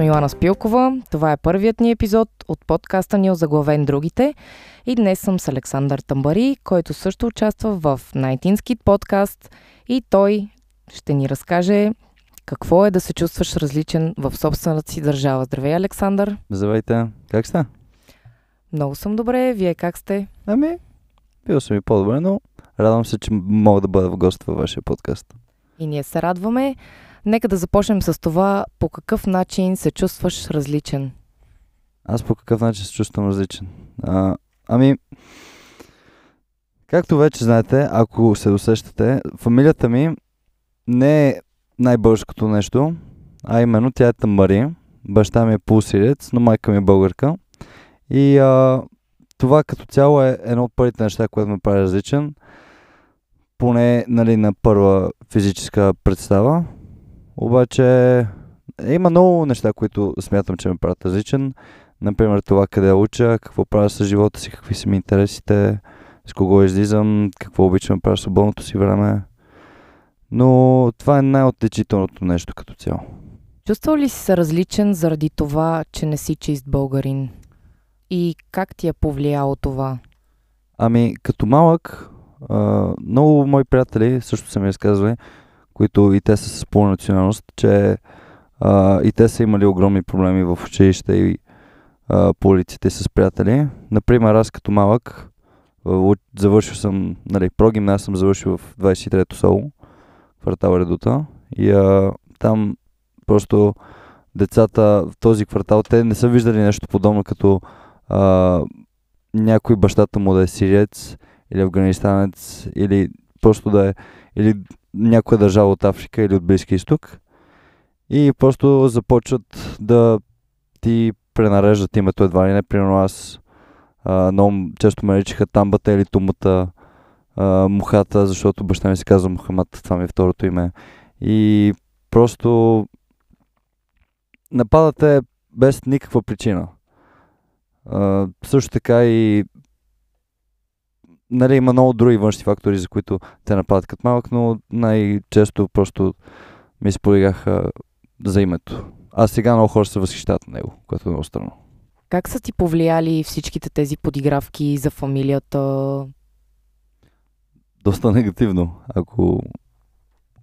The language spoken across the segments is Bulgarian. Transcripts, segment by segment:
съм Илана Спилкова. Това е първият ни епизод от подкаста ни Заглавен другите. И днес съм с Александър Тамбари, който също участва в Найтински подкаст и той ще ни разкаже какво е да се чувстваш различен в собствената си държава. Здравей, Александър! Здравейте! Как сте? Много съм добре. Вие как сте? Ами, бил съм и по-добре, но радвам се, че мога да бъда в гост във вашия подкаст. И ние се радваме. Нека да започнем с това по какъв начин се чувстваш различен. Аз по какъв начин се чувствам различен? А, ами, както вече знаете, ако се досещате, фамилията ми не е най-българското нещо, а именно тя е Тамбари. Баща ми е пулсирец, но майка ми е българка. И а, това като цяло е едно от първите неща, което ме прави различен. Поне нали, на първа физическа представа. Обаче е, има много неща, които смятам, че ме правят различен. Например, това къде уча, какво правя с живота си, какви са ми интересите, с кого излизам, какво обичам да правя свободното си време. Но това е най-отличителното нещо като цяло. Чувствал ли си се различен заради това, че не си чист българин? И как ти е повлияло това? Ами, като малък, много мои приятели също са ми разказвали, които и те са с пълна националност, че а, и те са имали огромни проблеми в училище и а, по улиците с приятели. Например, аз като малък завършил съм, нали, прогимназ съм завършил в 23-то соло, квартал Редута. И а, там просто децата в този квартал, те не са виждали нещо подобно като а, някой бащата му да е сириец или афганистанец или просто да е или някоя държава от Африка или от Близки изток и просто започват да ти пренареждат името едва ли не. Примерно аз а, много често ме наричаха тамбата или тумата, а, мухата, защото баща ми се казва Мухамад, това ми е второто име. И просто нападате без никаква причина. А, също така и нали, има много други външни фактори, за които те нападат като малък, но най-често просто ми споригаха за името. А сега много хора се възхищават на него, което е много странно. Как са ти повлияли всичките тези подигравки за фамилията? Доста негативно. Ако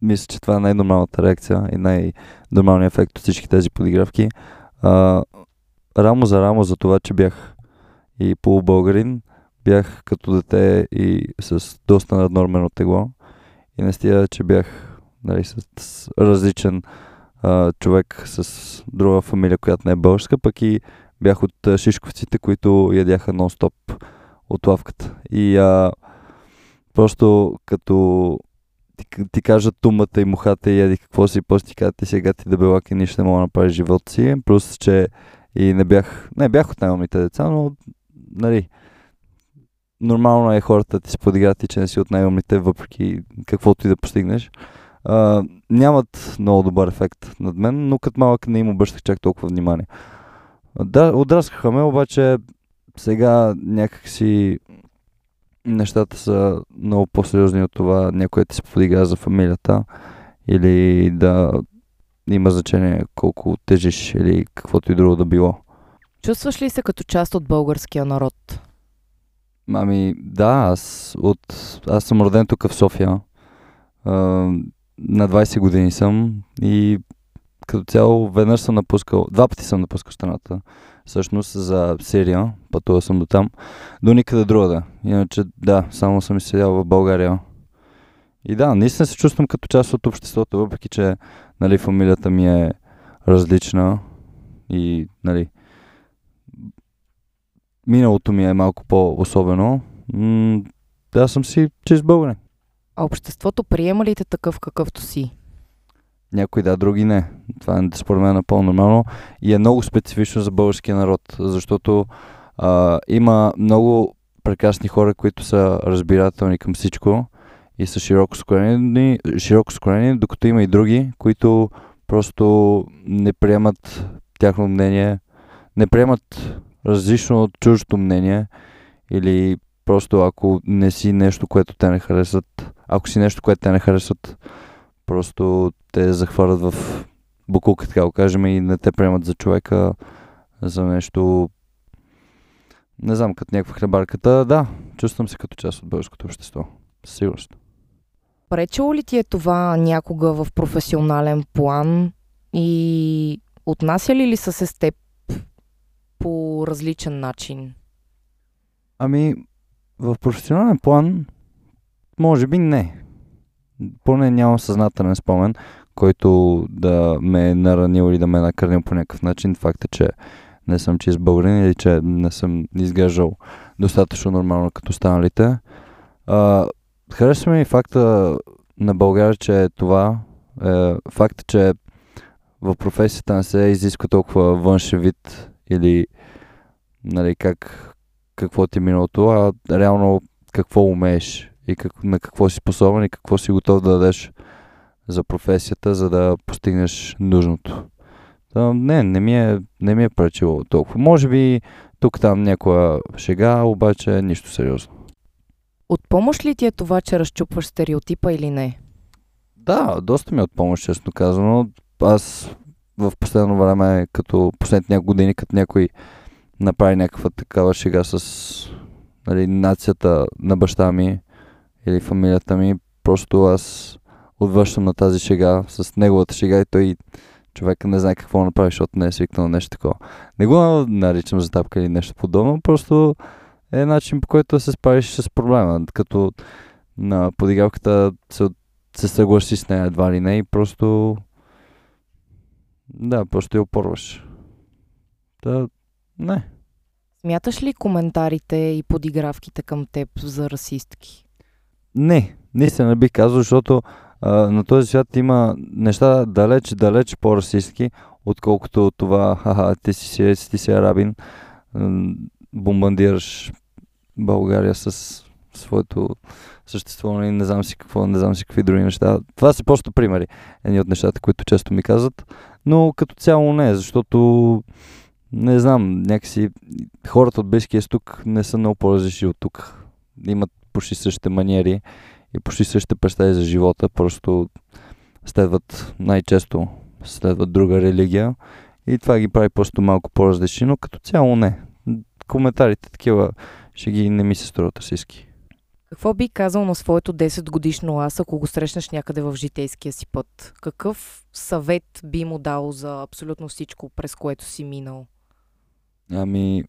мисля, че това е най-нормалната реакция и най-нормалният ефект от всички тези подигравки. А, рамо за рамо за това, че бях и полубългарин, бях като дете и с доста наднормено тегло. И наистина, че бях нали, с, различен а, човек с друга фамилия, която не е българска, пък и бях от шишковците, които ядяха нон-стоп от лавката. И а, просто като ти, ти кажат тумата и мухата и еди какво си, после ти кажат ти сега ти дебелак и нищо не мога да направиш живота си. Плюс, че и не бях, не бях от най-умните деца, но нали, нормално е хората да ти се подиграт и че не си от най-умните, въпреки каквото и да постигнеш. А, нямат много добър ефект над мен, но като малък не им обръщах чак толкова внимание. Да, отраскаха ме, обаче сега някакси нещата са много по-сериозни от това някой да се подигра за фамилията или да има значение колко тежиш или каквото и друго да било. Чувстваш ли се като част от българския народ? Ами, да, аз, от, аз съм роден тук в София. А, на 20 години съм и като цяло веднъж съм напускал, два пъти съм напускал страната. Всъщност за Сирия, пътувал съм до там, до никъде друга. Иначе, да, само съм изселял в България. И да, наистина се чувствам като част от обществото, въпреки че нали, фамилията ми е различна и нали, миналото ми е малко по-особено. М- да, съм си чист българин. А обществото приема ли те такъв какъвто си? Някои да, други не. Това е според мен напълно нормално и е много специфично за българския народ, защото а, има много прекрасни хора, които са разбирателни към всичко и са широко скорени, широко скорени, докато има и други, които просто не приемат тяхно мнение, не приемат различно от чуждото мнение или просто ако не си нещо, което те не харесват, ако си нещо, което те не харесват, просто те захвърлят в букулка, така го кажем, и не те приемат за човека, за нещо, не знам, като някаква хлебарката. Да, чувствам се като част от българското общество. Сигурност. Пречело ли ти е това някога в професионален план и отнасяли ли са се с теб по различен начин? Ами, в професионален план, може би не. Поне нямам съзнателен спомен, който да ме е наранил или да ме е накърнил по някакъв начин. Факт е, че не съм чист българин или че не съм изглеждал достатъчно нормално като останалите. А, харесва ми факта на България, че е това е факта, че в професията не се изисква толкова външен вид или нали, как, какво ти е миналото, а реално какво умееш и как, на какво си способен и какво си готов да дадеш за професията, за да постигнеш нужното. Та, не, не ми, е, не ми е пречило толкова. Може би тук-там някоя шега, обаче нищо сериозно. От помощ ли ти е това, че разчупваш стереотипа или не? Да, доста ми е от помощ, честно казано. Аз в последно време, като последните няколко години, като някой направи някаква такава шега с нали, нацията на баща ми или фамилията ми, просто аз отвършвам на тази шега с неговата шега и той човека не знае какво направи, защото не е свикнал на нещо такова. Не го наричам за тапка или нещо подобно, просто е начин по който се справиш с проблема. Като на подигавката се, се съгласи с нея едва ли не и просто да, просто я опорваш. Да, не. Смяташ ли коментарите и подигравките към теб за расистки? Не, наистина не бих казал, защото а, на този свят има неща далеч, далеч по-расистски, отколкото това, хаха, ти си сирец, ти си арабин, бомбандираш България с своето съществуване и не знам си какво, не знам си какви други неща. Това са просто примери, едни от нещата, които често ми казват, но като цяло не, защото не знам, някакси хората от Близкия изток не са много по-различни от тук. Имат почти същите маниери и почти същите представи за живота, просто следват най-често следват друга религия и това ги прави просто малко по-различни, но като цяло не. Коментарите такива ще ги не ми се струват расистски. Какво би казал на своето 10 годишно аз, ако го срещнеш някъде в житейския си път? Какъв съвет би му дал за абсолютно всичко, през което си минал? Ами,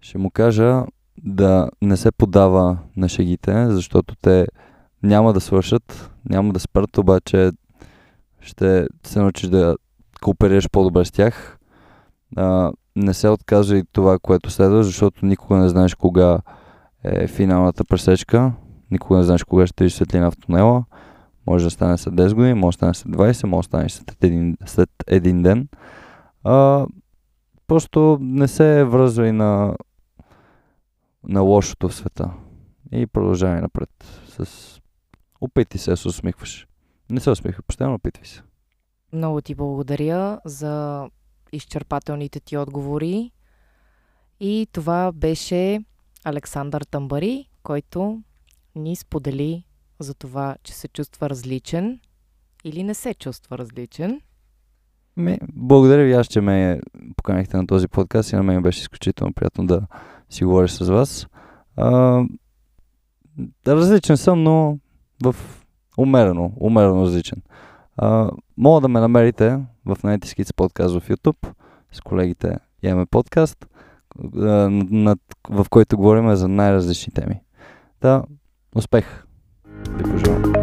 ще му кажа да не се подава на шегите, защото те няма да свършат, няма да спрат, обаче ще се научиш да кооперираш по-добре с тях. А, не се отказва това, което следва, защото никога не знаеш кога е финалната пресечка. Никога не знаеш кога ще видиш светлина в тунела. Може да стане след 10 години, може да стане след 20, може да стане след един, след един ден. А, просто не се връзва на, на лошото в света. И продължавай напред. С... Опити се се усмихваш. Не се усмихвай, постоянно опитвай се. Много ти благодаря за изчерпателните ти отговори. И това беше Александър Тамбари, който ни сподели за това, че се чувства различен или не се чувства различен. Ми, благодаря ви, аз, че ме поканихте на този подкаст и на мен беше изключително приятно да си говоря с вас. А, различен съм, но в умерено, умерено различен. А, мога да ме намерите в Night подкаст в YouTube с колегите имаме подкаст, над, в който говорим за най-различни теми. Да, успех! Ви пожелавам.